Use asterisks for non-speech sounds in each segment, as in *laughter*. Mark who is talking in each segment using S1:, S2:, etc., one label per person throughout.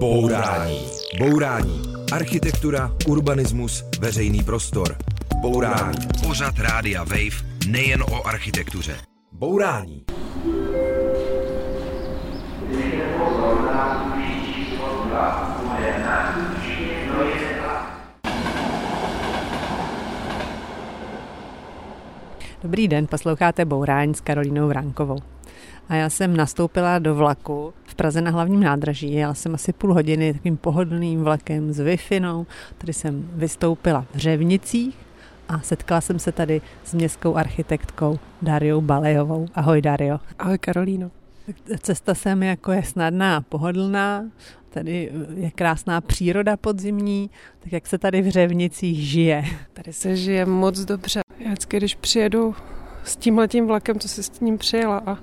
S1: Bourání. Bourání. Architektura, urbanismus, veřejný prostor. Bourání. Pořad Rádia Wave nejen o architektuře. Bourání.
S2: Dobrý den, posloucháte Bourání s Karolínou Vránkovou. A já jsem nastoupila do vlaku v Praze na hlavním nádraží. Jela jsem asi půl hodiny takovým pohodlným vlakem s wi Tady jsem vystoupila v Řevnicích a setkala jsem se tady s městskou architektkou Dariou Balejovou. Ahoj Dario.
S3: Ahoj Karolíno.
S2: Cesta sem jako je snadná a pohodlná, tady je krásná příroda podzimní, tak jak se tady v Řevnicích žije?
S3: Tady se žije moc dobře. Já vždycky, když přijedu s tímhletím vlakem, co si s ním přijela a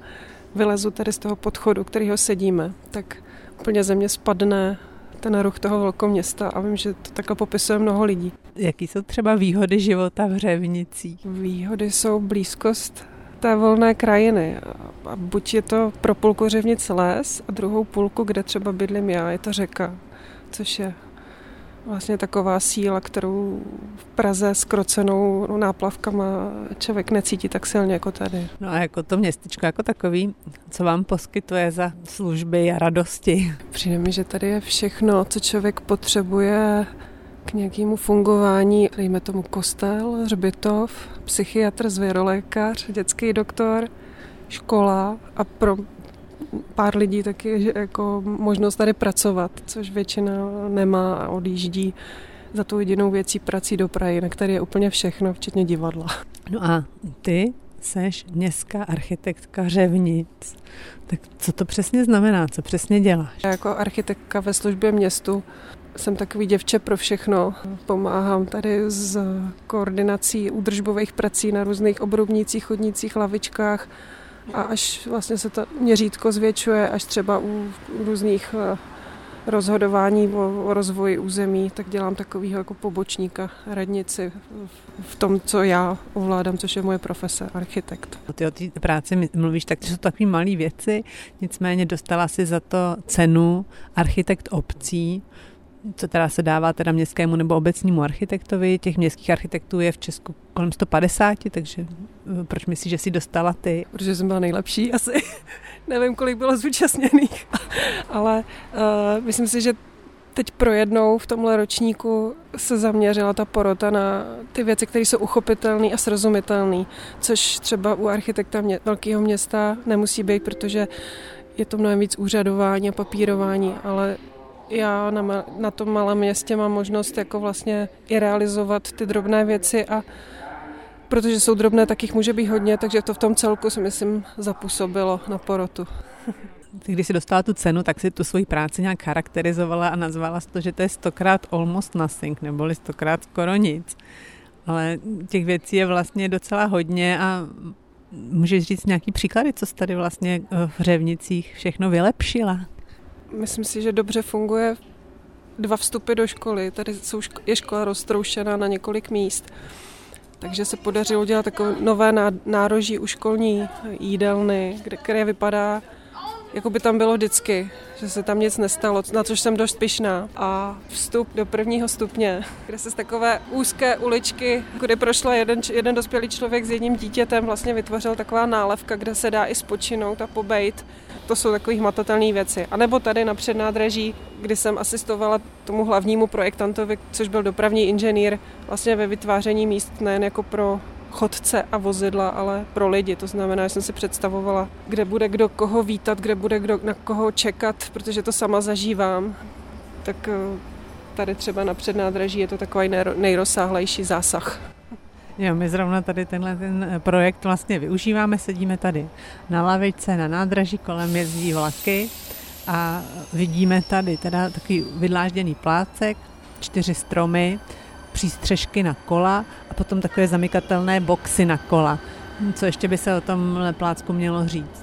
S3: vylezu tady z toho podchodu, kterýho sedíme, tak úplně země spadne ten ruch toho velkoměsta a vím, že to takhle popisuje mnoho lidí.
S2: Jaký jsou třeba výhody života v Řevnicích?
S3: Výhody jsou blízkost té volné krajiny. A buď je to pro půlku Řevnic les a druhou půlku, kde třeba bydlím já, je to řeka, což je vlastně taková síla, kterou v Praze s krocenou náplavkama člověk necítí tak silně jako tady.
S2: No a jako to městečko jako takový, co vám poskytuje za služby a radosti?
S3: Přijde mi, že tady je všechno, co člověk potřebuje k nějakému fungování, dejme tomu kostel, hřbitov, psychiatr, zvěrolékař, dětský doktor, škola a pro pár lidí taky jako možnost tady pracovat, což většina nemá a odjíždí za tu jedinou věcí prací do Prahy, na které je úplně všechno, včetně divadla.
S2: No a ty seš městská architektka Řevnic. Tak co to přesně znamená? Co přesně děláš?
S3: Já jako architektka ve službě městu jsem takový děvče pro všechno. Pomáhám tady s koordinací údržbových prací na různých obrubnících, chodnících, lavičkách, a až vlastně se to měřítko zvětšuje, až třeba u různých eh, rozhodování o, rozvoji území, tak dělám takového jako pobočníka radnici v tom, co já ovládám, což je moje profese, architekt.
S2: Ty o té práci mluvíš, tak to jsou takové malé věci, nicméně dostala si za to cenu architekt obcí, co teda se dává teda městskému nebo obecnímu architektovi. Těch městských architektů je v Česku kolem 150, takže eh, proč myslíš, že jsi dostala ty?
S3: Protože jsem byla nejlepší *laughs* asi. Nevím, kolik bylo zúčastněných, *laughs* ale uh, myslím si, že teď pro jednou v tomhle ročníku se zaměřila ta porota na ty věci, které jsou uchopitelné a srozumitelné, což třeba u architekta mě, velkého města nemusí být, protože je to mnohem víc úřadování a papírování, ale já na, na tom malém městě mám možnost jako vlastně i realizovat ty drobné věci a protože jsou drobné, tak jich může být hodně, takže to v tom celku si myslím zapůsobilo na porotu.
S2: Když jsi dostala tu cenu, tak si tu svoji práci nějak charakterizovala a nazvala to, že to je stokrát almost nothing, neboli stokrát skoro nic. Ale těch věcí je vlastně docela hodně a můžeš říct nějaký příklady, co jsi tady vlastně v Řevnicích všechno vylepšila?
S3: Myslím si, že dobře funguje dva vstupy do školy. Tady jsou, je škola roztroušená na několik míst. Takže se podařilo udělat takové nové nároží u školní jídelny, kde, které vypadá, jako by tam bylo vždycky, že se tam nic nestalo, na což jsem dost pyšná. A vstup do prvního stupně, kde se z takové úzké uličky, kde prošla jeden, jeden dospělý člověk s jedním dítětem, vlastně vytvořil taková nálevka, kde se dá i spočinout a pobejt to jsou takové hmatatelné věci. A nebo tady na přednádraží, kdy jsem asistovala tomu hlavnímu projektantovi, což byl dopravní inženýr, vlastně ve vytváření míst nejen jako pro chodce a vozidla, ale pro lidi. To znamená, že jsem si představovala, kde bude kdo koho vítat, kde bude kdo na koho čekat, protože to sama zažívám. Tak eh, tady třeba na přednádraží je to takový nejrozsáhlejší zásah.
S2: Jo, my zrovna tady tenhle ten eh, projekt vlastně využíváme, sedíme tady na lavičce, na nádraží, kolem jezdí vlaky a vidíme tady teda takový vydlážděný plácek, čtyři stromy, přístřežky na kola a potom takové zamykatelné boxy na kola. Co ještě by se o tom plácku mělo říct?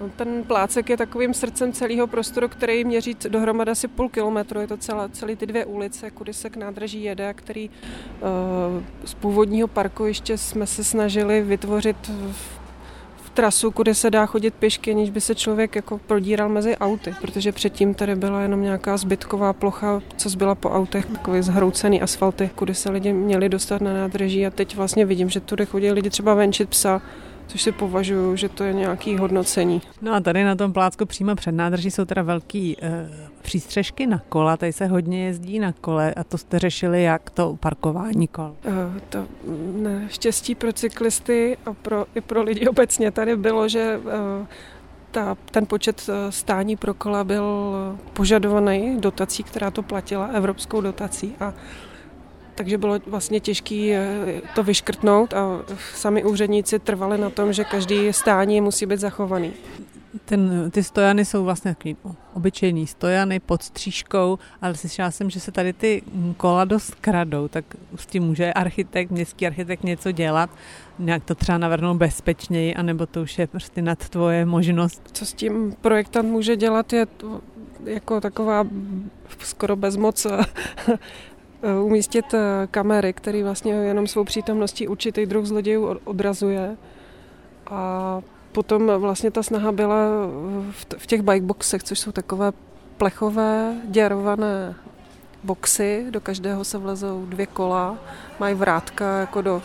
S3: No, ten plácek je takovým srdcem celého prostoru, který měří dohromady asi půl kilometru. Je to celé, celé ty dvě ulice, kudy se k nádraží jede, a který uh, z původního parku ještě jsme se snažili vytvořit v, trasu, kudy se dá chodit pěšky, aniž by se člověk jako prodíral mezi auty, protože předtím tady byla jenom nějaká zbytková plocha, co zbyla po autech, takový zhroucený asfalty, kudy se lidi měli dostat na nádraží a teď vlastně vidím, že tudy chodí lidi třeba venčit psa, což si považuji, že to je nějaký hodnocení.
S2: No a tady na tom plácku přímo před nádrží jsou teda velký e, přístřežky na kola, tady se hodně jezdí na kole a to jste řešili jak to parkování kol?
S3: E, to štěstí pro cyklisty a pro, i pro lidi obecně tady bylo, že e, ta, ten počet stání pro kola byl požadovaný dotací, která to platila, evropskou dotací a takže bylo vlastně těžké eh, to vyškrtnout a sami úředníci trvali na tom, že každý stání musí být zachovaný.
S2: Ten, ty stojany jsou vlastně takový obyčejný stojany pod střížkou, ale slyšela jsem, že se tady ty kola dost kradou, tak s tím může architekt, městský architekt něco dělat, nějak to třeba navrhnout bezpečněji, anebo to už je prostě nad tvoje možnost.
S3: Co s tím projektant může dělat, je jako taková skoro bezmoc umístit eh, kamery, které vlastně jenom svou přítomností určitý druh zlodějů odrazuje. A potom vlastně ta snaha byla v těch bikeboxech, což jsou takové plechové, děrované boxy, do každého se vlezou dvě kola, mají vrátka jako do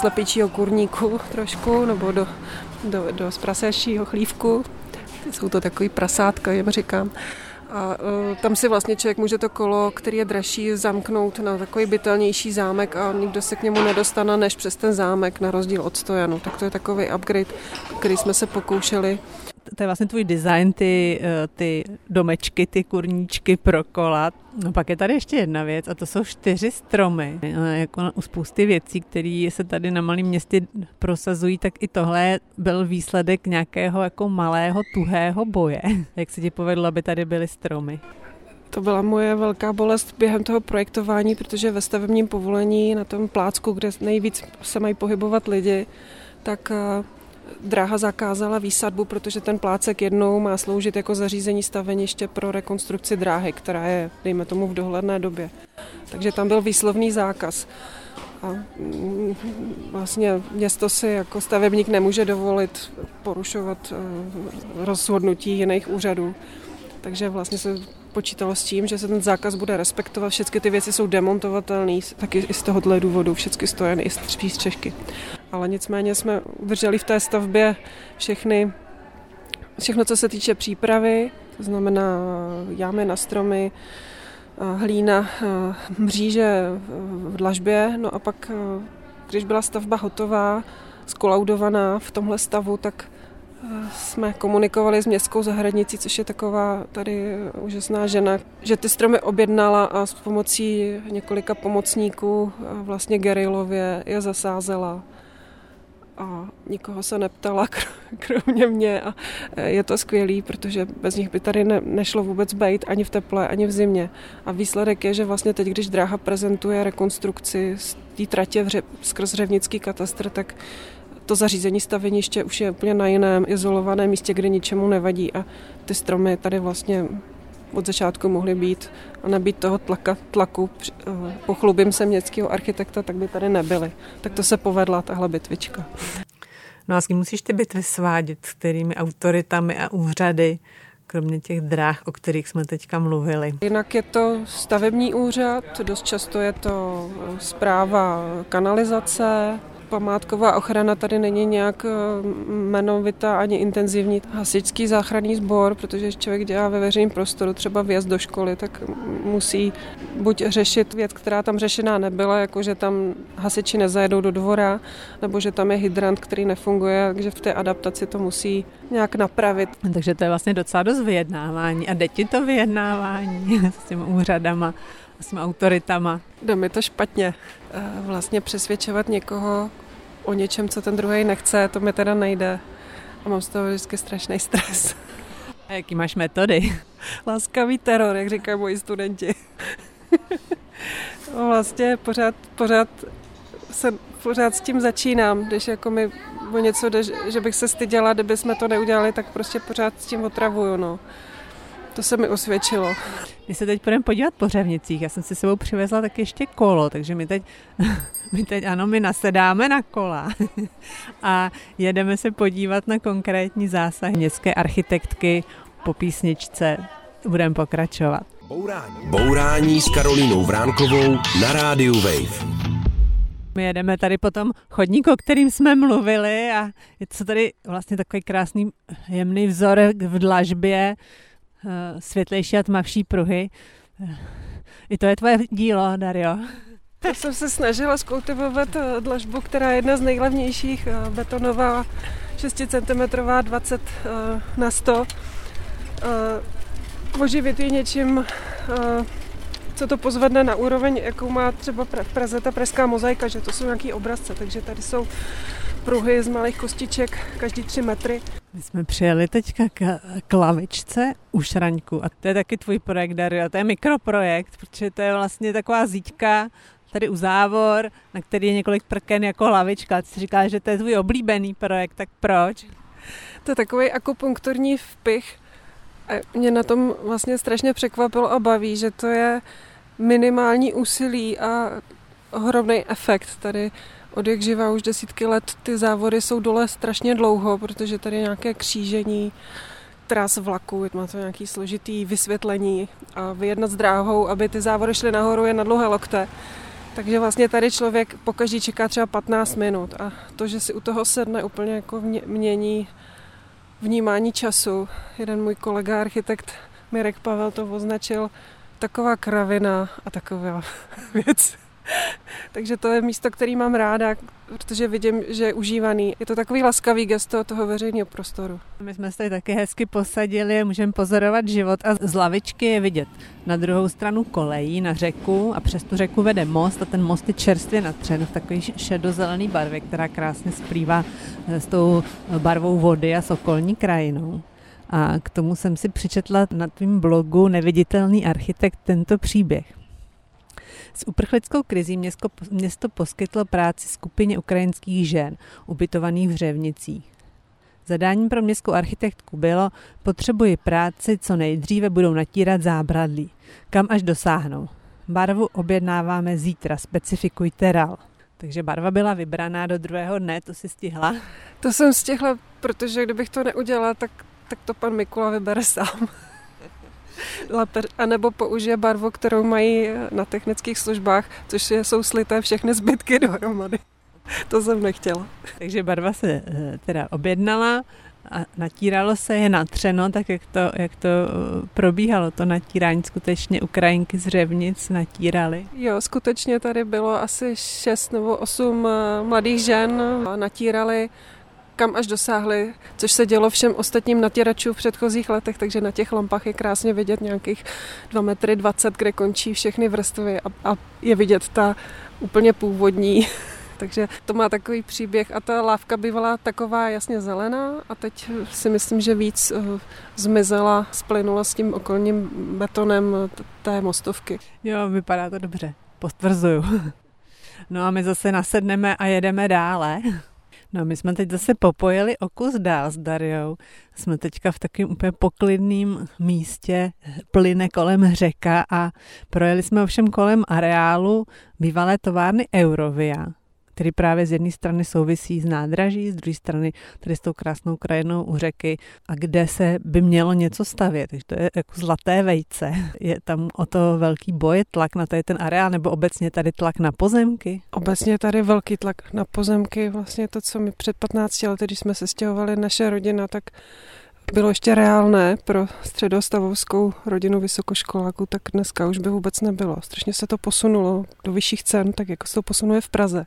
S3: slepičího kurníku *laughs* trošku, nebo do, do, do sprasejšího chlívku. Jsou to takový prasátka, jim říkám. A uh, tam si vlastně člověk může to kolo, který je dražší, zamknout na takový bytelnější zámek a nikdo se k němu nedostane než přes ten zámek, na rozdíl od stojanu. Tak to je takový upgrade, který jsme se pokoušeli
S2: to je vlastně tvůj design, ty, eh, ty domečky, ty kurníčky pro kola. No pak je tady ještě jedna věc a to jsou čtyři stromy. Eh, jako u spousty věcí, které se tady na malém městě prosazují, tak i tohle byl výsledek nějakého jako malého, tuhého boje. *laughs* Jak se ti povedlo, aby tady byly stromy?
S3: To byla moje velká bolest během toho projektování, protože ve stavebním povolení na tom plácku, kde nejvíc se mají pohybovat lidi, tak eh, dráha zakázala výsadbu, protože ten plácek jednou má sloužit jako zařízení staveniště pro rekonstrukci dráhy, která je, dejme tomu, v dohledné době. Takže tam byl výslovný zákaz. A mm, vlastně město si jako stavebník nemůže dovolit porušovat eh, rozhodnutí jiných úřadů. Takže vlastně se počítalo s tím, že se ten zákaz bude respektovat, všechny ty věci jsou demontovatelné, taky i z tohohle důvodu, všechny stojeny i střešky. Ale nicméně jsme udrželi v té stavbě všechny, všechno, co se týče přípravy, to znamená jámy na stromy, hlína, mříže v dlažbě, no a pak, když byla stavba hotová, skolaudovaná v tomhle stavu, tak jsme komunikovali s městskou zahradnicí, což je taková tady úžasná žena, že ty stromy objednala a s pomocí několika pomocníků vlastně gerilově je zasázela a nikoho se neptala, *laughs* kromě mě a je to skvělý, protože bez nich by tady ne, nešlo vůbec bejt ani v teple, ani v zimě. A výsledek je, že vlastně teď, když dráha prezentuje rekonstrukci z té tratě v skrz Řevnický katastr, tak to zařízení staveniště už je úplně na jiném izolovaném místě, kde ničemu nevadí a ty stromy tady vlastně od začátku mohly být a nebýt toho tlaka, tlaku, eh, pochlubím se městského architekta, tak by tady nebyly. Tak to se povedla tahle bitvička.
S2: No a s kým musíš ty bitvy svádět, s kterými autoritami a úřady, kromě těch dráh, o kterých jsme teďka mluvili?
S3: Jinak je to stavební úřad, dost často je to zpráva kanalizace, památková ochrana tady není nějak eh, jmenovitá ani intenzivní. Hasičský záchranný sbor, protože člověk dělá ve veřejném prostoru třeba vjezd do školy, tak musí buď řešit věc, která tam řešená nebyla, jako že tam hasiči nezajedou do dvora, nebo že tam je hydrant, který nefunguje, takže v té adaptaci to musí nějak napravit.
S2: Takže to je vlastně docela dost vyjednávání. A jde ti to vyjednávání *laughs* s těmi úřadama? S těmi autoritama.
S3: Jde mi to špatně. Eh, vlastně přesvědčovat někoho o něčem, co ten druhý nechce, to mi teda nejde. A mám z toho vždycky strašný stres.
S2: A jaký máš metody?
S3: Laskavý teror, jak říkají moji studenti. vlastně pořád, pořád se pořád s tím začínám, když jako mi o něco jde, že bych se styděla, kdyby jsme to neudělali, tak prostě pořád s tím otravuju, no. To se mi osvědčilo.
S2: My se teď půjdeme podívat po Řevnicích. Já jsem si sebou přivezla tak ještě kolo, takže my teď, *laughs* my teď ano, my nasedáme na kola *laughs* a jedeme se podívat na konkrétní zásah městské architektky po písničce. Budeme pokračovat.
S1: Bourání. Bourání s Karolínou Vránkovou na rádiu Wave.
S2: My jedeme tady po tom chodníku, o kterým jsme mluvili a je to tady vlastně takový krásný jemný vzor v dlažbě, světlejší a tmavší pruhy. Eh, I to je tvoje dílo, Dario.
S3: To jsem se snažila skultivovat eh, dlažbu, která je jedna z nejlevnějších, betonová 6 cm 20 na 100. Oživit ji něčím co to pozvedne na úroveň, jakou má třeba v Praze ta pražská mozaika, že to jsou nějaký obrazce, takže tady jsou pruhy z malých kostiček každý tři metry.
S2: My jsme přijeli teďka k, k lavičce u Šraňku a to je taky tvůj projekt, Dario, to je mikroprojekt, protože to je vlastně taková zíťka, tady u Závor, na který je několik prken jako lavička. Ty říkáš, že to je tvůj oblíbený projekt, tak proč?
S3: To je takový akupunkturní vpich. A mě na tom vlastně strašně překvapilo a baví, že to je minimální úsilí a ohromný efekt. Tady od jak živá už desítky let ty závody jsou dole strašně dlouho, protože tady je nějaké křížení tras vlaku, má to nějaký složitý vysvětlení a vyjednat s dráhou, aby ty závody šly nahoru je na dlouhé lokte. Takže vlastně tady člověk pokaždý čeká třeba 15 minut a to, že si u toho sedne, úplně jako mění vnímání času. Jeden můj kolega, architekt Mirek Pavel, to označil taková kravina a taková *laughs* věc. *laughs* Takže to je místo, který mám ráda, protože vidím, že je užívaný. Je to takový laskavý gesto toho veřejného prostoru.
S2: My jsme se tady taky hezky posadili, můžeme pozorovat život a z lavičky je vidět na druhou stranu kolejí na řeku a přes tu řeku vede most a ten most je čerstvě natřen v takové šedozelený barvě, která krásně splývá s tou barvou vody a s okolní krajinou. A k tomu jsem si přečetla na tvém blogu Neviditelný architekt tento příběh. S uprchlickou krizí město, město poskytlo práci skupině ukrajinských žen, ubytovaných v Řevnicích. Zadáním pro městskou architektku bylo, potřebuji práci, co nejdříve budou natírat zábradlí. Kam až dosáhnou. Barvu objednáváme zítra, specifikujte RAL. Takže barva byla vybraná do druhého dne, to si stihla?
S3: To jsem stihla, protože kdybych to neudělala, tak tak to pan Mikula vybere sám. A nebo použije barvu, kterou mají na technických službách, což jsou slité všechny zbytky dohromady. To jsem nechtěla.
S2: Takže barva se eh, teda objednala a natíralo se, je natřeno, tak jak to, jak to eh, probíhalo, to natírání skutečně Ukrajinky z Řevnic natírali?
S3: Jo, skutečně tady bylo asi šest nebo osm eh, mladých žen, natírali kam až dosáhli, což se dělo všem ostatním natěračům v předchozích letech, takže na těch lampách je krásně vidět nějakých 2 metry 20, kde končí všechny vrstvy a, a je vidět ta úplně původní *laughs* takže to má takový příběh a ta lávka bývala taková jasně zelená a teď si myslím, že víc uh, zmizela, splynula s tím okolním betonem té mostovky.
S2: Jo, vypadá to dobře, potvrzuju. *laughs* No a my zase nasedneme a jedeme dále. *laughs* No my jsme teď zase popojili o kus dál s Dariou. Jsme teďka v takovém úplně poklidném místě, plyne kolem řeka a projeli jsme ovšem kolem areálu bývalé továrny Eurovia který právě z jedné strany souvisí s nádraží, z druhé strany tady s tou krásnou krajinou u řeky a kde se by mělo něco stavět. Takže to je jako zlaté vejce. Je tam o to velký boj, tlak na tady ten areál, nebo obecně tady tlak na pozemky?
S3: Obecně tady velký tlak na pozemky. Vlastně to, co mi před 15 lety, když jsme se stěhovali naše rodina, tak bylo ještě reálné pro středostavovskou rodinu vysokoškoláků, tak dneska už by vůbec nebylo. Strašně se to posunulo do vyšších cen, tak jako se to posunuje v Praze.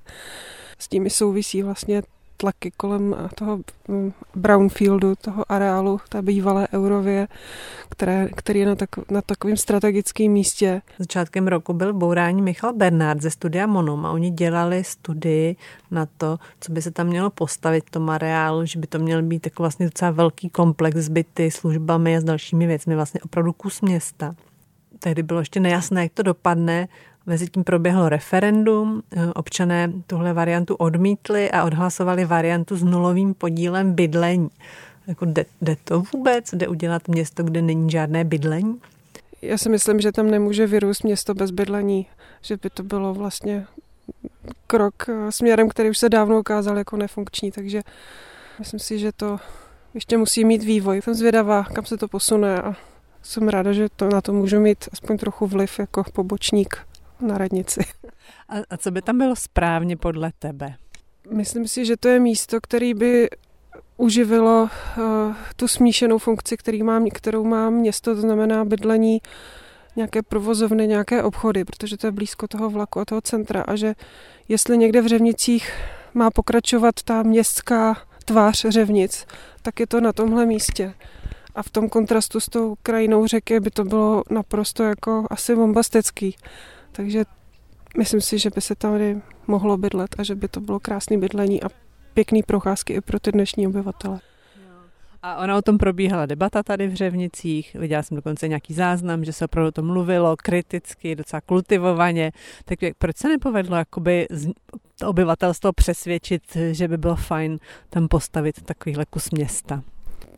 S3: S tím souvisí vlastně tlaky kolem toho mm, brownfieldu, toho areálu, té bývalé Eurově, které, který je na, tak, na takovém strategickém místě.
S2: Začátkem roku byl bourání Michal Bernard ze studia Monom a oni dělali studii na to, co by se tam mělo postavit v tom areálu, že by to měl být jako vlastně docela velký komplex s byty, službami a s dalšími věcmi, vlastně opravdu kus města. Tehdy bylo ještě nejasné, jak to dopadne, Mezitím proběhlo referendum, eh, občané tuhle variantu odmítli a odhlasovali variantu s nulovým podílem bydlení. Jako jde, jde to vůbec? Jde udělat město, kde není žádné bydlení?
S3: já si myslím, že tam nemůže vyrůst město bez bydlení, že by to bylo vlastně krok eh, směrem, který už se dávno ukázal jako nefunkční, takže myslím si, že to ještě musí mít vývoj. Jsem zvědavá, kam se to posune a jsem ráda, že to na to můžu mít aspoň trochu vliv jako pobočník na radnici. *laughs*
S2: A, a co by tam bylo správně podle tebe?
S3: Myslím si, že to je místo, který by uživilo uh, tu smíšenou funkci, který má, kterou má město, to znamená bydlení, nějaké provozovny, nějaké obchody, protože to je blízko toho vlaku a toho centra a že jestli někde v Řevnicích má pokračovat ta městská tvář Řevnic, tak je to na tomhle místě. A v tom kontrastu s tou krajinou řeky by to bylo naprosto jako asi bombastický. Takže myslím si, že by se tady mohlo bydlet a že by to bylo krásné bydlení a pěkný procházky i pro ty dnešní obyvatele.
S2: A ona o tom probíhala debata tady v Řevnicích, viděla jsem dokonce nějaký záznam, že se opravdu o tom mluvilo kriticky, docela kultivovaně. Tak proč se nepovedlo jakoby to obyvatelstvo přesvědčit, že by bylo fajn tam postavit takovýhle kus města?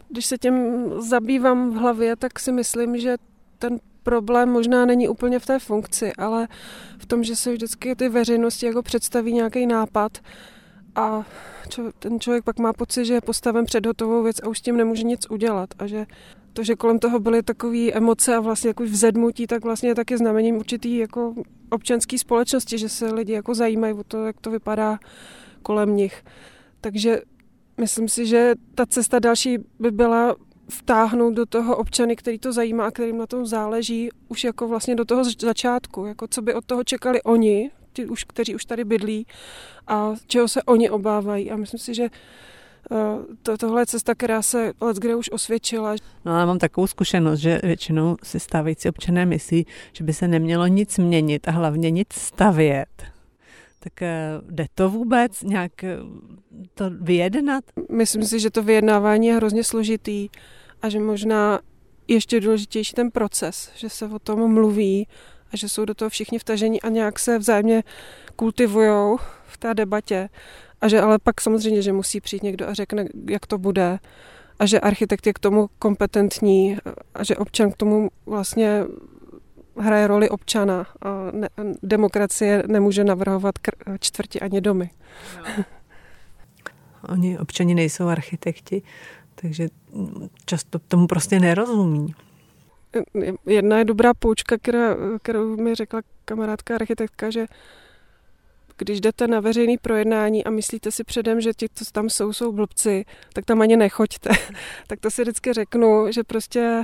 S3: Když se tím zabývám v hlavě, tak si myslím, že ten problém možná není úplně v té funkci, ale v tom, že se vždycky ty veřejnosti jako představí nějaký nápad a čo, ten člověk pak má pocit, že je postaven před hotovou věc a už s tím nemůže nic udělat a že to, že kolem toho byly takové emoce a vlastně jako vzedmutí, tak vlastně je taky znamením určitý jako občanské společnosti, že se lidi jako zajímají o to, jak to vypadá kolem nich. Takže myslím si, že ta cesta další by byla vtáhnout do toho občany, který to zajímá a kterým na tom záleží, už jako vlastně do toho začátku, jako co by od toho čekali oni, ti už, kteří už tady bydlí a čeho se oni obávají. A myslím si, že eh, to, tohle je cesta, která se let kde už osvědčila.
S2: No ale mám takovou zkušenost, že většinou si stávající občané myslí, že by se nemělo nic měnit a hlavně nic stavět. Tak eh, jde to vůbec nějak eh, to vyjednat?
S3: Myslím si, že to vyjednávání je hrozně složitý a že možná ještě důležitější ten proces, že se o tom mluví a že jsou do toho všichni vtažení a nějak se vzájemně kultivují v té debatě. A že ale pak samozřejmě, že musí přijít někdo a řekne, jak to bude a že architekt je k tomu kompetentní a že občan k tomu vlastně hraje roli občana a ne, demokracie nemůže navrhovat čtvrti ani domy. No.
S2: Oni občani nejsou architekti, takže často tomu prostě nerozumí.
S3: Jedna je dobrá poučka, která, kterou mi řekla kamarádka architektka, že když jdete na veřejný projednání a myslíte si předem, že ti, co tam jsou, jsou blbci, tak tam ani nechoďte. *laughs* tak to si vždycky řeknu, že prostě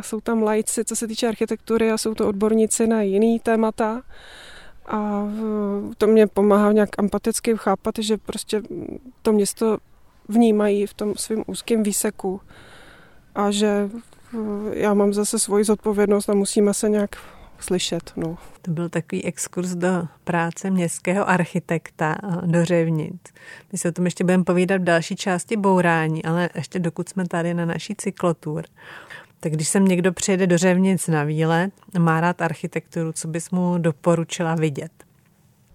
S3: jsou tam lajci, co se týče architektury a jsou to odborníci na jiný témata. A to mě pomáhá nějak empaticky chápat, že prostě to město vnímají v tom svém úzkém výseku a že já mám zase svoji zodpovědnost a musíme se nějak slyšet. No.
S2: To byl takový exkurs do práce městského architekta do Řevnic. My se o tom ještě budeme povídat v další části bourání, ale ještě dokud jsme tady na naší cyklotur. Tak když sem někdo přijede do Řevnic na výlet, má rád architekturu, co bys mu doporučila vidět?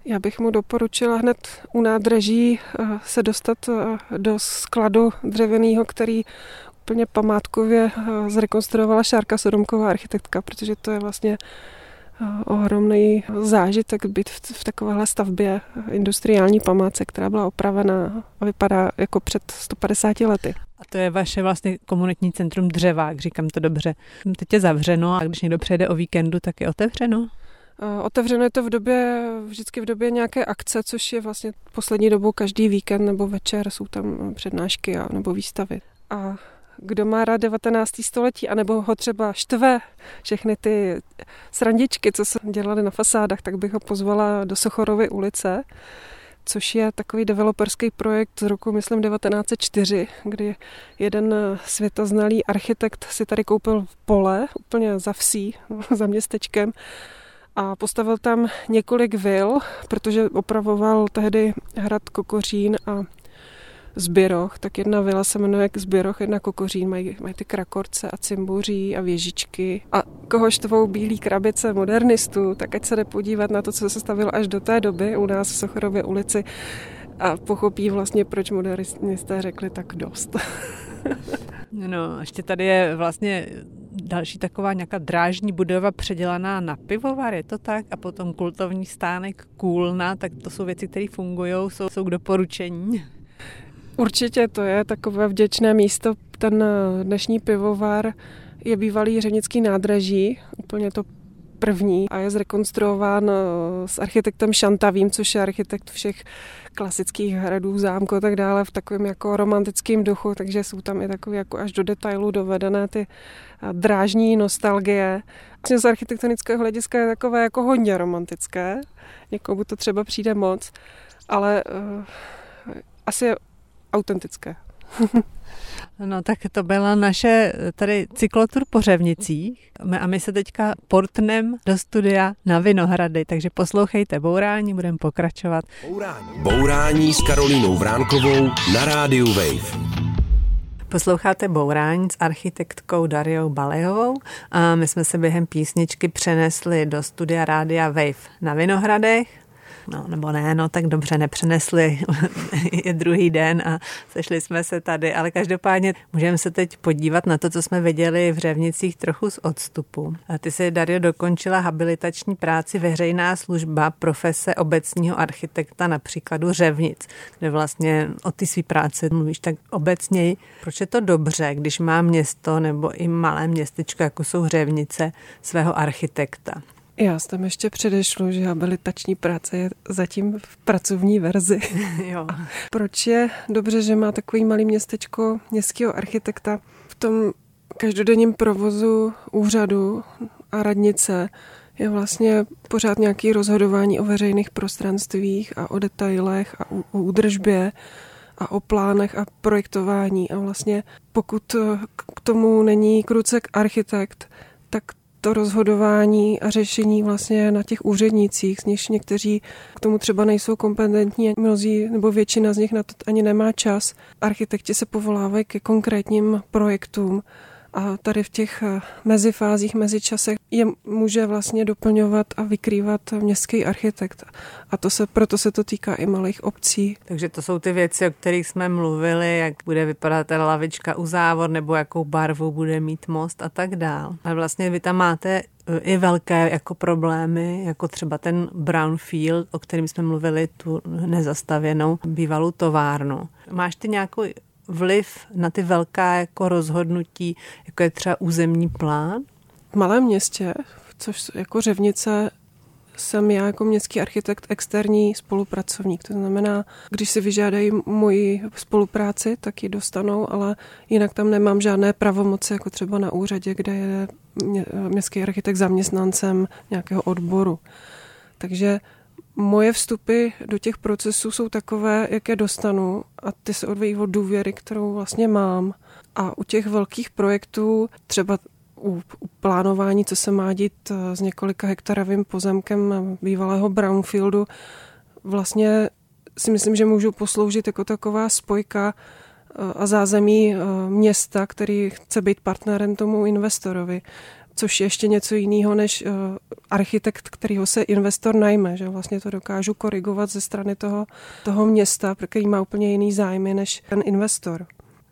S3: Já bych mu doporučila hned u nádraží eh, se dostat eh, do skladu dřevěného, který úplně památkově eh, zrekonstruovala Šárka Sodomková architektka, protože to je vlastně ohromný zážitek být v, takovéhle stavbě industriální památce, která byla opravená a vypadá jako před 150 lety.
S2: A to je vaše vlastně komunitní centrum Dřevák, říkám to dobře. Teď je zavřeno a když někdo přijede o víkendu, tak je otevřeno?
S3: Otevřeno je to v době, vždycky v době nějaké akce, což je vlastně poslední dobou každý víkend nebo večer jsou tam přednášky a, nebo výstavy. A kdo má rád 19. století, anebo ho třeba štve všechny ty srandičky, co se dělaly na fasádách, tak bych ho pozvala do Sochorovy ulice, což je takový developerský projekt z roku, myslím, 1904, kdy jeden světoznalý architekt si tady koupil pole úplně za vsí, *laughs* za městečkem a postavil tam několik vil, protože opravoval tehdy hrad Kokořín a Zběroch, tak jedna vila se jmenuje Zběroch, jedna Kokořín, mají, mají ty krakorce a cimbuří a věžičky. A koho štvou bílý krabice modernistů, tak ať se jde podívat na to, co se stavilo až do té doby u nás v Sochorově ulici a pochopí vlastně, proč modernisté řekli tak dost. *laughs*
S2: no, ještě tady je vlastně další taková nějaká drážní budova předělaná na pivovar, je to tak? A potom kultovní stánek Kůlna, tak to jsou věci, které fungují, jsou, jsou k doporučení.
S3: Určitě to je takové vděčné místo. Ten eh, dnešní pivovar je bývalý řevnický nádraží, úplně to první a je zrekonstruován eh, s architektem Šantavým, což je architekt všech klasických hradů, zámků a tak dále v takovém jako romantickém duchu, takže jsou tam i takové jako až do detailu dovedené ty eh, drážní nostalgie. Vlastně z architektonického hlediska je takové jako hodně romantické, někomu to třeba přijde moc, ale uh, asi je autentické.
S2: No tak to byla naše tady cyklotur po Řevnicích a my se teďka portnem do studia na Vinohrady, takže poslouchejte Bourání, budeme pokračovat.
S1: Bourání. Bourání s Karolínou Vránkovou na rádiu Wave.
S2: Posloucháte Bourání s architektkou Dariou Balejovou a my jsme se během písničky přenesli do studia Rádia Wave na Vinohradech no nebo ne, no tak dobře, nepřenesli, *laughs* je druhý den a sešli jsme se tady, ale každopádně můžeme se teď podívat na to, co jsme viděli v Řevnicích trochu z odstupu. A ty si, Dario, dokončila habilitační práci veřejná služba profese obecního architekta na příkladu Řevnic, kde vlastně o ty své práce mluvíš tak obecněji. Proč je to dobře, když má město nebo i malé městečko, jako jsou Řevnice, svého architekta?
S3: Já jsem ještě předešlu, že habilitační práce je zatím v pracovní verzi. *laughs*
S2: jo.
S3: Proč je dobře, že má takový malý městečko městského architekta v tom každodenním provozu úřadu a radnice je vlastně pořád nějaké rozhodování o veřejných prostranstvích a o detailech a o údržbě a o plánech a projektování. A vlastně pokud k tomu není krucek architekt, tak to rozhodování a řešení vlastně na těch úřednících, z nichž někteří k tomu třeba nejsou kompetentní, mnozí nebo většina z nich na to ani nemá čas. Architekti se povolávají ke konkrétním projektům a tady v těch eh, mezifázích, mezičasech je může vlastně doplňovat a vykrývat městský architekt. A to se, proto se to týká i malých obcí.
S2: Takže to jsou ty věci, o kterých jsme mluvili, jak bude vypadat ta lavička u závod, nebo jakou barvu bude mít most a tak dál. A vlastně vy tam máte eh, i velké jako problémy, jako třeba ten brownfield, o kterém jsme mluvili, tu nezastavěnou bývalou továrnu. Máš ty nějakou vliv na ty velká jako rozhodnutí, jako je třeba územní plán?
S3: V malém městě, což jako Řevnice, jsem já jako městský architekt externí spolupracovník. To znamená, když si vyžádají moji spolupráci, tak ji dostanou, ale jinak tam nemám žádné pravomoci, jako třeba na úřadě, kde je městský architekt zaměstnancem nějakého odboru. Takže moje vstupy do těch procesů jsou takové, jaké dostanu a ty se odvíjí od důvěry, kterou vlastně mám. A u těch velkých projektů, třeba u, u plánování, co se má dít eh, s několika hektarovým pozemkem bývalého brownfieldu, vlastně si myslím, že můžu posloužit jako taková spojka eh, a zázemí eh, města, který chce být partnerem tomu investorovi což je ještě něco jiného než uh, architekt, kterýho se investor najme, že vlastně to dokážu korigovat ze strany toho, toho města, který má úplně jiný zájmy než ten investor.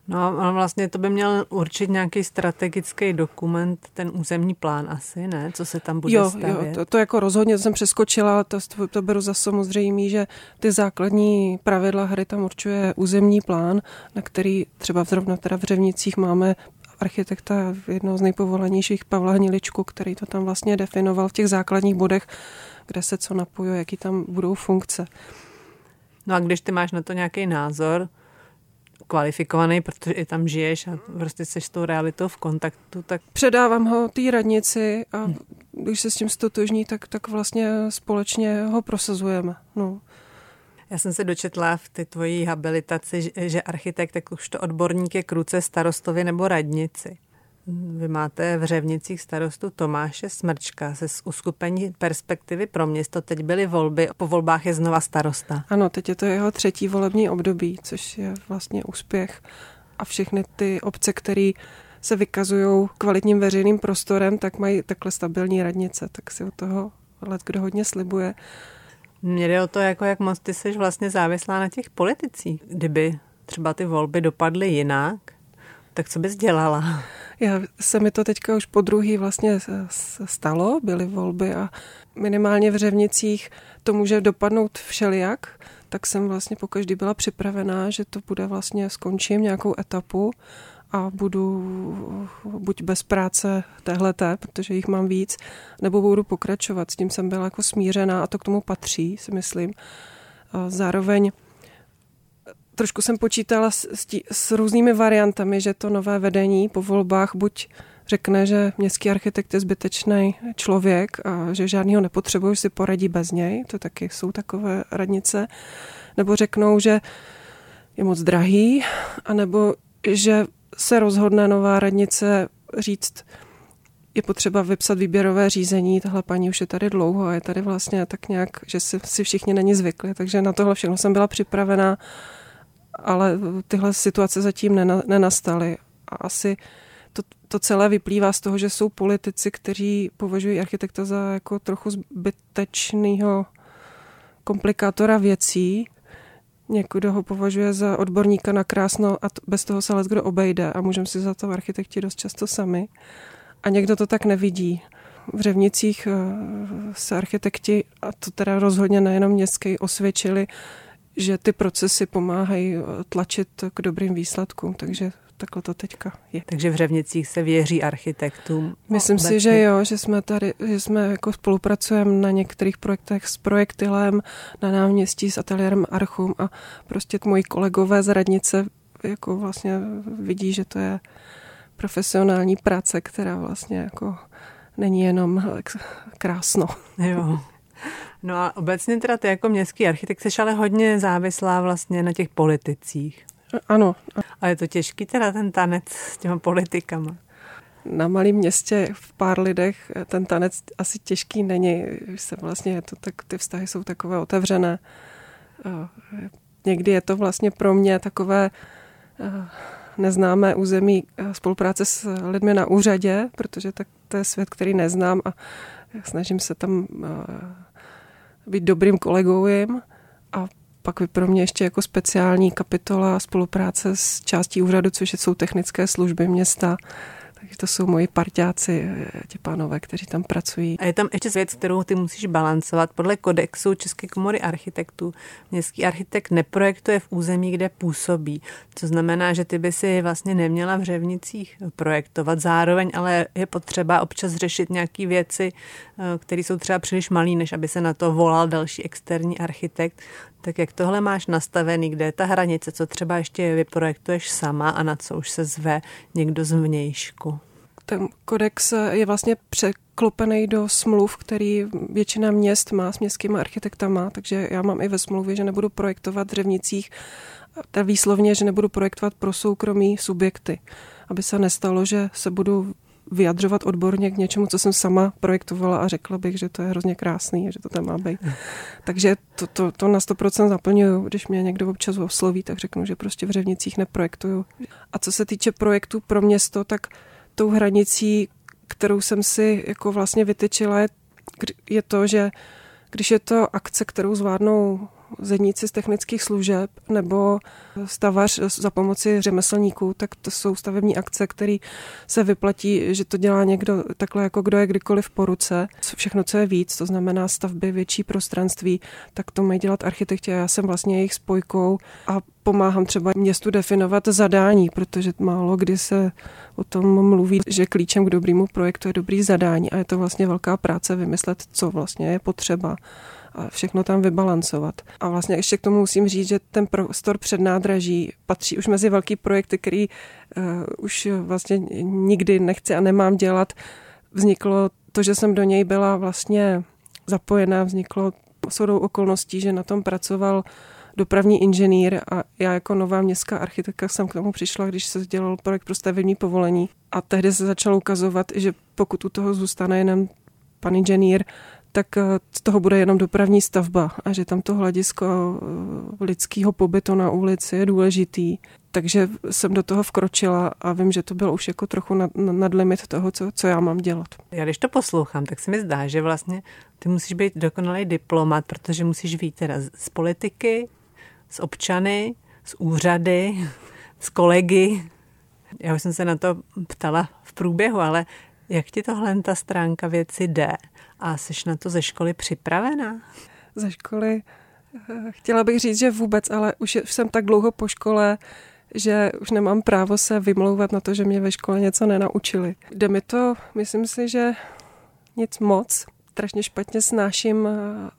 S2: No a vlastně to by měl určit nějaký strategický dokument, ten územní plán asi, ne? Co se tam bude
S3: jo,
S2: stavět?
S3: Jo, to, to jako rozhodně jsem přeskočila, to, to beru za samozřejmé, že ty základní pravidla hry tam určuje územní plán, na který třeba zrovna teda v Řevnicích máme architekta, jednoho z nejpovolanějších Pavla Hniličku, který to tam vlastně definoval v těch základních bodech, kde se co napojuje, jaký tam budou funkce.
S2: No a když ty máš na to nějaký názor, kvalifikovaný, protože i tam žiješ a prostě jsi s tou realitou v kontaktu, tak...
S3: Předávám ho té radnici a hm. když se s tím stotožní, tak, tak vlastně společně ho prosazujeme. No.
S2: Já jsem se dočetla v ty tvojí habilitaci, že architekt to odborník je kruce starostovi nebo radnici. Vy máte v Řevnicích starostu Tomáše Smrčka ze uskupení perspektivy pro město. Teď byly volby, po volbách je znova starosta.
S3: Ano, teď je to jeho třetí volební období, což je vlastně úspěch. A všechny ty obce, které se vykazují kvalitním veřejným prostorem, tak mají takhle stabilní radnice, tak si od toho let kdo hodně slibuje.
S2: Mně jde o to, jako jak moc ty jsi vlastně závislá na těch politicích. Kdyby třeba ty volby dopadly jinak, Tak co bys dělala?
S3: Já se mi to teďka už po druhý vlastně stalo, byly volby a minimálně v Řevnicích to může dopadnout všelijak, tak jsem vlastně po každý byla připravená, že to bude vlastně, skončím nějakou etapu a budu buď bez práce téhleté, protože jich mám víc, nebo budu pokračovat. S tím jsem byla jako smířená a to k tomu patří, si myslím. Zároveň trošku jsem počítala s, tí, s různými variantami, že to nové vedení po volbách buď řekne, že městský architekt je zbytečný člověk a že žádného nepotřebuje, že si poradí bez něj, to taky jsou takové radnice, nebo řeknou, že je moc drahý, anebo že se rozhodne nová radnice říct, je potřeba vypsat výběrové řízení, tahle paní už je tady dlouho a je tady vlastně tak nějak, že si, si všichni není zvykli, takže na tohle všechno jsem byla připravená, ale tyhle situace zatím nenastaly. A asi to, to celé vyplývá z toho, že jsou politici, kteří považují architekta za jako trochu zbytečného komplikátora věcí, Někdo ho považuje za odborníka na krásno a bez toho se kdo obejde a můžeme si za to architekti dost často sami. A někdo to tak nevidí. V Řevnicích eh, se architekti, a to teda rozhodně nejenom městský, osvědčili, že ty procesy pomáhají eh, tlačit k dobrým výsledkům, takže takhle to teďka je.
S2: Takže v Řevnicích se věří architektům?
S3: Myslím obecně. si, že jo, že jsme tady, že jsme jako spolupracujeme na některých projektech s projektilem, na náměstí s ateliérem Archum a prostě moji kolegové z radnice jako vlastně vidí, že to je profesionální práce, která vlastně jako není jenom krásno.
S2: Jo. No a obecně teda ty jako městský architekt jsi ale hodně závislá vlastně na těch politicích.
S3: Ano.
S2: A je to těžký teda ten tanec s těma politikama?
S3: Na malém městě v pár lidech ten tanec asi těžký není. Se vlastně je to tak, ty vztahy jsou takové otevřené. Někdy je to vlastně pro mě takové neznámé území spolupráce s lidmi na úřadě, protože tak to je svět, který neznám a snažím se tam být dobrým kolegou jim a pak pro mě ještě jako speciální kapitola spolupráce s částí úřadu, což jsou technické služby města. Takže to jsou moji parťáci, ti pánové, kteří tam pracují.
S2: A je tam ještě věc, kterou ty musíš balancovat. Podle kodexu České komory architektů městský architekt neprojektuje v území, kde působí. To znamená, že ty by si vlastně neměla v Řevnicích projektovat. Zároveň ale je potřeba občas řešit nějaké věci, eh, které jsou třeba příliš malé, než aby se na to volal další externí architekt. Tak jak tohle máš nastavený, kde je ta hranice, co třeba ještě vyprojektuješ sama a na co už se zve někdo z vnějšku?
S3: Ten kodex je vlastně překlopený do smluv, který většina měst má s městskými architektama, takže já mám i ve smluvě, že nebudu projektovat v Řevnicích, ta výslovně, že nebudu projektovat pro soukromí subjekty, aby se nestalo, že se budu vyjadřovat odborně k něčemu, co jsem sama projektovala a řekla bych, že to je hrozně krásný, že to tam má být. *laughs* Takže to, to, to na 100% zaplňuju. Když mě někdo občas osloví, tak řeknu, že prostě v Řevnicích neprojektuju. A co se týče projektu pro město, tak tou hranicí, kterou jsem si jako vlastně vytyčila, je, je to, že když je to akce, kterou zvládnou zedníci z technických služeb nebo stavař za pomoci řemeslníků, tak to jsou stavební akce, které se vyplatí, že to dělá někdo takhle, jako kdo je kdykoliv po ruce. Všechno, co je víc, to znamená stavby, větší prostranství, tak to mají dělat architekti a já jsem vlastně jejich spojkou a pomáhám třeba městu definovat zadání, protože málo kdy se o tom mluví, že klíčem k dobrému projektu je dobrý zadání a je to vlastně velká práce vymyslet, co vlastně je potřeba a všechno tam vybalancovat. A vlastně ještě k tomu musím říct, že ten prostor před nádraží patří už mezi velký projekty, který uh, už vlastně nikdy nechci a nemám dělat. Vzniklo to, že jsem do něj byla vlastně zapojená, vzniklo shodou okolností, že na tom pracoval dopravní inženýr a já jako nová městská architektka jsem k tomu přišla, když se dělal projekt pro stavební povolení a tehdy se začalo ukazovat, že pokud u toho zůstane jenom pan inženýr, tak eh, z toho bude jenom dopravní stavba a že tam to hledisko eh, lidského pobytu na ulici je důležitý. Takže jsem do toho vkročila a vím, že to bylo už jako trochu nad, nad limit toho, co, co já mám dělat.
S2: Já když to poslouchám, tak se mi zdá, že vlastně ty musíš být dokonalý diplomat, protože musíš být teda z politiky, z občany, z úřady, *laughs* z kolegy, Já už jsem se na to ptala v průběhu, ale jak ti tohle ta stránka věci jde? A jsi na to ze školy připravená?
S3: Ze školy eh, chtěla bych říct, že vůbec, ale už jsem tak dlouho po škole, že už nemám právo se vymlouvat na to, že mě ve škole něco nenaučili. Jde mi to, myslím si, že nic moc. Strašně špatně snáším eh,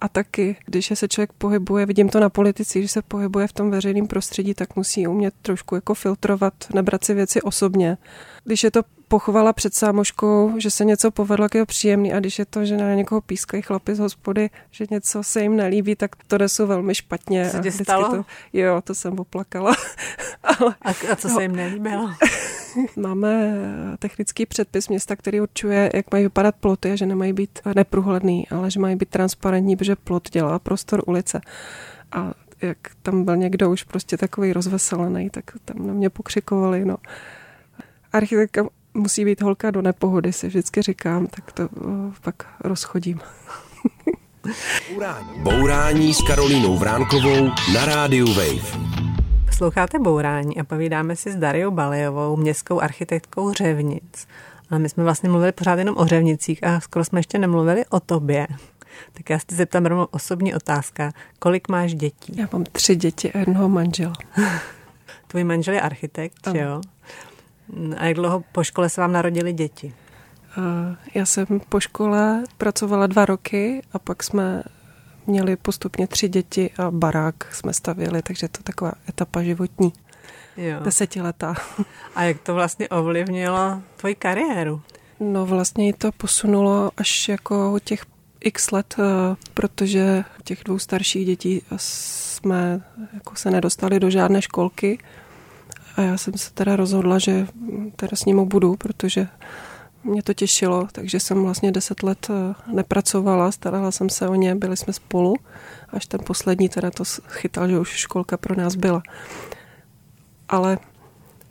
S3: a taky, když se člověk pohybuje, vidím to na politici, když se pohybuje v tom veřejném prostředí, tak musí umět trošku jako filtrovat, nebrat si věci osobně. Když je to pochovala před sámoškou, že se něco povedlo, jak je příjemný a když je to, že na někoho pískají chlapi z hospody, že něco se jim nelíbí, tak to nesu velmi špatně.
S2: Co tě stalo?
S3: To, jo, to jsem oplakala. *laughs*
S2: Ale, a, a co no, se jim nelíbilo? *laughs*
S3: Máme technický předpis města, který určuje, jak mají vypadat ploty a že nemají být neprůhledný, ale že mají být transparentní, protože plot dělá prostor ulice. A jak tam byl někdo už prostě takový rozveselený, tak tam na mě pokřikovali, no. Architektka musí být holka do nepohody, si vždycky říkám, tak to uh, pak rozchodím.
S1: Bourání. Bourání s Karolínou Vránkovou na rádiu Wave.
S2: Posloucháte Bourání a povídáme si s Dariou Balejovou, městskou architektkou Řevnic. A my jsme vlastně mluvili pořád jenom o Řevnicích a skoro jsme ještě nemluvili o tobě. Tak já se zeptám rovnou osobní otázka. Kolik máš dětí?
S3: Já mám tři děti a jednoho manžela. *laughs*
S2: Tvůj manžel je architekt, ano. jo? A jak dlouho po škole se vám narodili děti?
S3: Já jsem po škole pracovala dva roky a pak jsme měli postupně tři děti a barák jsme stavěli, takže to taková etapa životní. Jo. Desetiletá.
S2: A jak to vlastně ovlivnilo tvoji kariéru?
S3: No vlastně ji to posunulo až jako těch x let, eh, protože těch dvou starších dětí jsme jako se nedostali do žádné školky a já jsem se teda rozhodla, že teda s ním budu, protože mě to těšilo, takže jsem vlastně deset let eh, nepracovala, starala jsem se o ně, byli jsme spolu, až ten poslední teda to chytal, že už školka pro nás byla. Ale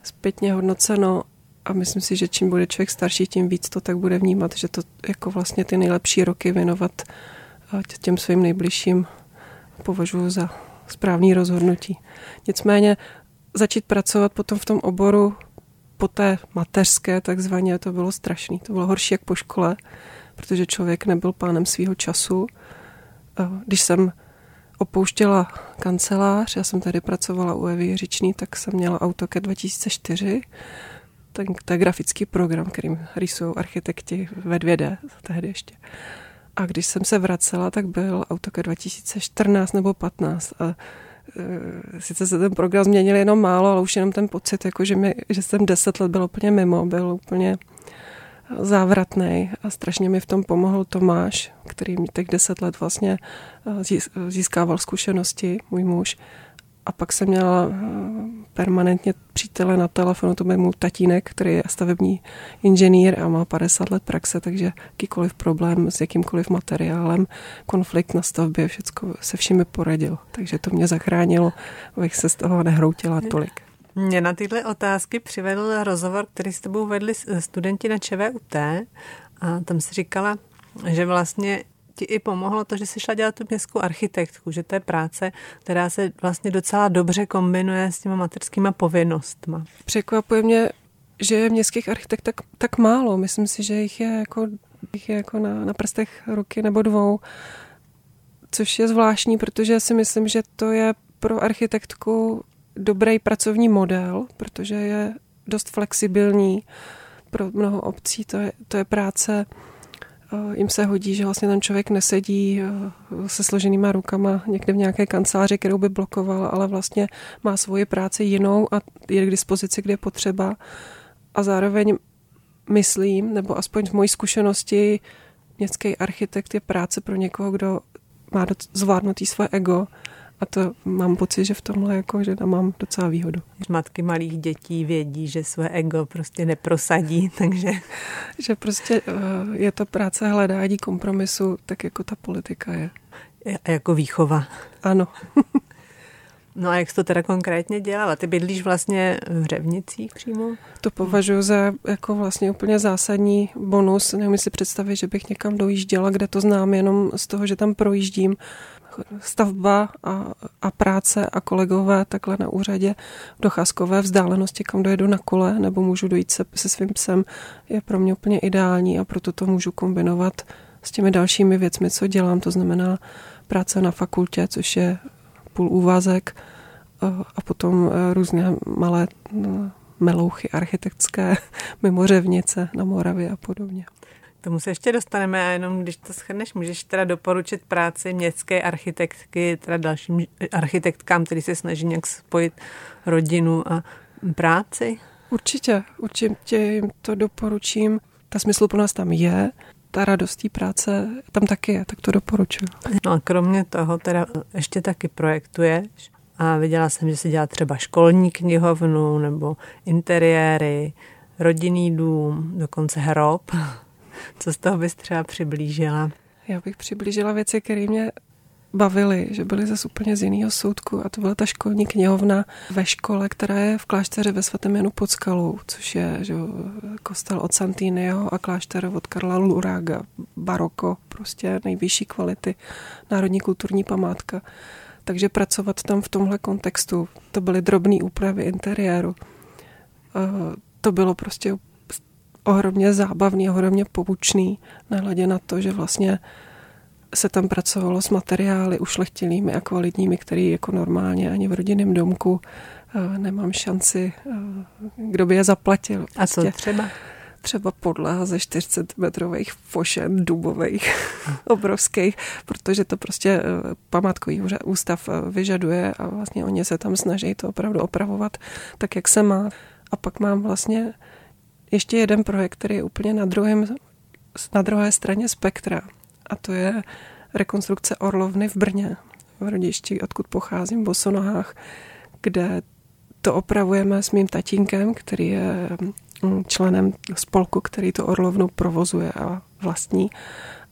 S3: zpětně hodnoceno a myslím si, že čím bude člověk starší, tím víc to tak bude vnímat, že to jako vlastně ty nejlepší roky věnovat eh, těm svým nejbližším považuji za správný rozhodnutí. Nicméně začít pracovat potom v tom oboru po té mateřské takzvaně to bylo strašný. To bylo horší jak po škole, protože člověk nebyl pánem svého času. Když jsem opouštěla kancelář, já jsem tady pracovala u Evy Jiřičný, tak jsem měla AutoCAD 2004, ten, je grafický program, kterým rýsují architekti ve 2D tehdy ještě. A když jsem se vracela, tak byl AutoCAD 2014 nebo 15 a Eh, sice se ten program změnil jenom málo, ale už jenom ten pocit, jako že, mi, že jsem deset let byl úplně mimo, byl úplně závratný a strašně mi v tom pomohl Tomáš, který mi těch deset let vlastně eh, získával zkušenosti, můj muž. A pak jsem měla eh, permanentně přítele na telefonu, to byl můj tatínek, který je stavební inženýr a má 50 let praxe, takže jakýkoliv problém s jakýmkoliv materiálem, konflikt na stavbě, všechno se všemi poradil. Takže to mě zachránilo, abych se z toho nehroutila tolik.
S2: Mě na tyhle otázky přivedl rozhovor, který s tebou vedli studenti na ČVUT a tam si říkala, že vlastně ti i pomohlo to, že jsi šla dělat tu městskou architektku, že to je práce, která se vlastně docela dobře kombinuje s těma materskýma povinnostma.
S3: Překvapuje mě, že je městských architekt tak, tak málo. Myslím si, že jich je jako, jich je jako na, na prstech ruky nebo dvou, což je zvláštní, protože si myslím, že to je pro architektku dobrý pracovní model, protože je dost flexibilní pro mnoho obcí. To je, to je práce, jim se hodí, že vlastně ten člověk nesedí se složenýma rukama někde v nějaké kanceláři, kterou by blokoval, ale vlastně má svoji práci jinou a je k dispozici, kde je potřeba. A zároveň myslím, nebo aspoň v mojí zkušenosti, městský architekt je práce pro někoho, kdo má zvládnutý své ego a to mám pocit, že v tomhle jako žena mám docela výhodu.
S2: Matky malých dětí vědí, že své ego prostě neprosadí, *laughs* takže...
S3: že prostě eh, je to práce hledání kompromisu, tak jako ta politika je.
S2: A jako výchova.
S3: Ano. *laughs*
S2: No a jak jsi to teda konkrétně dělala? Ty bydlíš vlastně v Řevnicích přímo?
S3: To považuji za jako vlastně úplně zásadní bonus. Nevím si představit, že bych někam dojížděla, kde to znám jenom z toho, že tam projíždím. Stavba a, a práce a kolegové takhle na úřadě v docházkové vzdálenosti, kam dojedu na kole nebo můžu dojít se, se svým psem, je pro mě úplně ideální a proto to můžu kombinovat s těmi dalšími věcmi, co dělám. To znamená práce na fakultě, což je půl úvazek a potom e, různé malé no, melouchy architektské, *laughs* mimořevnice na Moravě a podobně.
S2: K tomu se ještě dostaneme a jenom když to schrneš, můžeš teda doporučit práci městské architektky, teda dalším architektkám, který se snaží nějak spojit rodinu a práci?
S3: Určitě, určitě jim to doporučím. Ta smysluplnost tam je, ta radost té práce tam taky je, tak to doporučuji.
S2: No a kromě toho teda ještě taky projektuješ a viděla jsem, že se dělá třeba školní knihovnu nebo interiéry, rodinný dům, dokonce hrob. Co z toho bys třeba přiblížila?
S3: Já bych přiblížila věci, které mě bavili, že byli zase úplně z jiného soudku a to byla ta školní knihovna ve škole, která je v klášteře ve svatém Janu pod Skalou, což je že, kostel od Santýnyho a klášter od Karla Luraga, baroko, prostě nejvyšší kvality, národní kulturní památka. Takže pracovat tam v tomhle kontextu, to byly drobné úpravy interiéru. To bylo prostě ohromně zábavný, ohromně poučný, nehledě na to, že vlastně se tam pracovalo s materiály ušlechtilými a kvalitními, který jako normálně ani v rodinném domku eh, nemám šanci, eh, kdo by je zaplatil.
S2: A co prostě třeba?
S3: Třeba podlaha ze 40 metrových fošen dubových, *laughs* obrovských, protože to prostě eh, památkový ústav vyžaduje a vlastně oni se tam snaží to opravdu opravovat tak, jak se má. A pak mám vlastně ještě jeden projekt, který je úplně na, druhém, na druhé straně spektra a to je rekonstrukce Orlovny v Brně, v rodišti, odkud pocházím, v Bosonohách, kde to opravujeme s mým tatínkem, který je mm, členem spolku, který to Orlovnu provozuje a vlastní.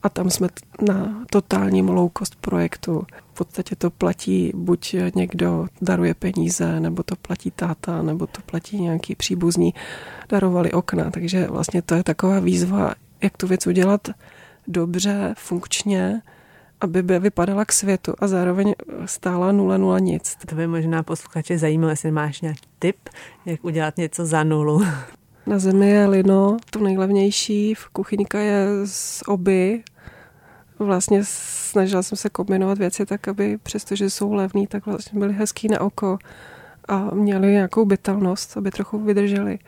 S3: A tam jsme na totálním low cost projektu. V podstatě to platí buď někdo daruje peníze, nebo to platí táta, nebo to platí nějaký příbuzní. Darovali okna, takže vlastně to je taková výzva, jak tu věc udělat dobře, funkčně, aby by vypadala k světu a zároveň stála nula nula nic.
S2: To by možná posluchače zajímalo, jestli máš nějaký tip, jak udělat něco za nulu.
S3: Na zemi je lino, to nejlevnější, kuchyňka je z oby. Vlastně snažila jsem se kombinovat věci tak, aby přestože jsou levný, tak vlastně byly hezký na oko a měly nějakou bytelnost, aby trochu vydržely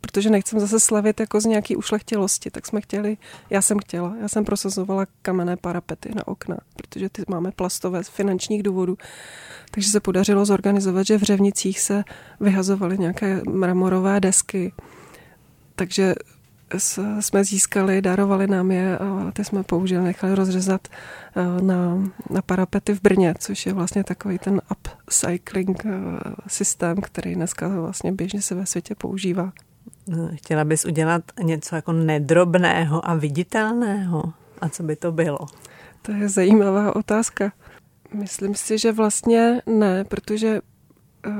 S3: protože nechcem zase slavit jako z nějaký ušlechtilosti, tak jsme chtěli, já jsem chtěla, já jsem prosazovala kamenné parapety na okna, protože ty máme plastové z finančních důvodů. Takže se podařilo zorganizovat, že v Řevnicích se vyhazovaly nějaké mramorové desky, takže jsme získali, darovali nám je a ty jsme použili, nechali rozřezat eh, na, na parapety v Brně, což je vlastně takový ten upcycling eh, systém, který dneska vlastně běžně se ve světě používá.
S2: Chtěla bys udělat něco jako nedrobného a viditelného? A co by to bylo?
S3: To je zajímavá otázka. Myslím si, že vlastně ne, protože uh,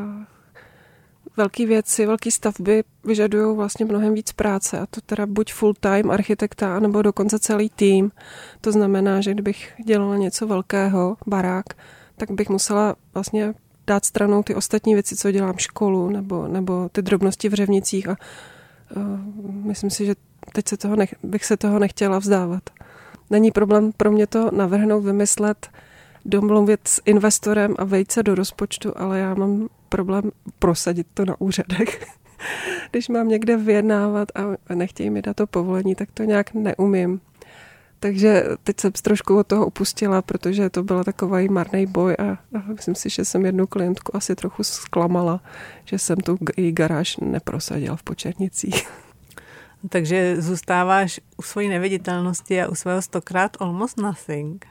S3: velké věci, velké stavby vyžadují vlastně mnohem víc práce a to teda buď full time architekta, nebo dokonce celý tým. To znamená, že kdybych dělala něco velkého, barák, tak bych musela vlastně dát stranou ty ostatní věci, co dělám školu, nebo, nebo ty drobnosti v řevnicích a Eh, myslím si, že teď se toho nech, bych se toho nechtěla vzdávat. Není problém pro mě to navrhnout, vymyslet, domluvit s investorem a vejít se do rozpočtu, ale já mám problém prosadit to na úřadech. *laughs* Když mám někde vyjednávat a nechtějí mi dát to povolení, tak to nějak neumím. Takže teď jsem trošku od toho upustila, protože to byl takový marný boj a, a myslím si, že jsem jednu klientku asi trochu zklamala, že jsem tu její garáž neprosadila v Počernicích. *laughs*
S2: Takže zůstáváš u svojí neviditelnosti a u svého stokrát almost nothing.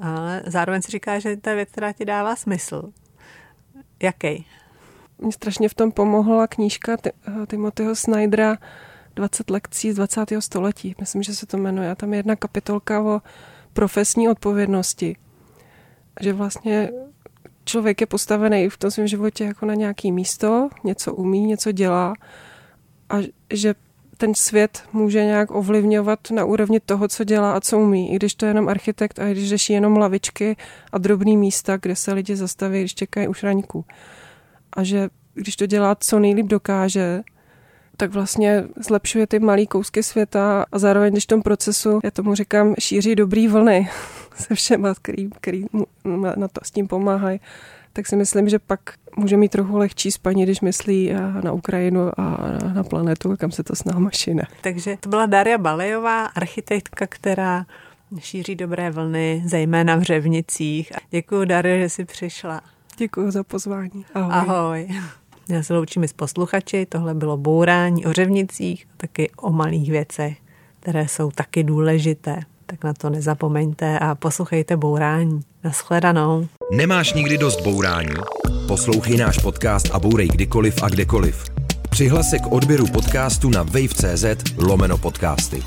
S2: Ale zároveň si říká, že to je věc, která ti dává smysl. Jaký?
S3: Mě strašně v tom pomohla knížka Timothyho Snydera 20 lekcí z 20. století. Myslím, že se to jmenuje. A tam je jedna kapitolka o profesní odpovědnosti. Že vlastně člověk je postavený v tom svém životě jako na nějaký místo, něco umí, něco dělá a že ten svět může nějak ovlivňovat na úrovni toho, co dělá a co umí. I když to je jenom architekt a i když řeší jenom lavičky a drobný místa, kde se lidi zastaví, když čekají už raňku. A že když to dělá co nejlíp dokáže, tak vlastně zlepšuje ty malý kousky světa a zároveň, když v tom procesu, já tomu říkám, šíří dobrý vlny *laughs* se všema, který, který na to s tím pomáhají, tak si myslím, že pak může mít trochu lehčí spaní, když myslí eh, na Ukrajinu a na planetu, kam se to s náma šine.
S2: Takže to byla Daria Balejová, architektka, která šíří dobré vlny, zejména v Řevnicích. Děkuji, Daria, že jsi přišla.
S3: Děkuji za pozvání.
S2: Ahoj. Ahoj. Já se loučím s posluchači, tohle bylo bourání o řevnicích, taky o malých věcech, které jsou taky důležité. Tak na to nezapomeňte a poslouchejte bourání. Naschledanou.
S1: Nemáš nikdy dost bourání? Poslouchej náš podcast a bourej kdykoliv a kdekoliv. Přihlas se k odběru podcastu na wave.cz lomeno podcasty.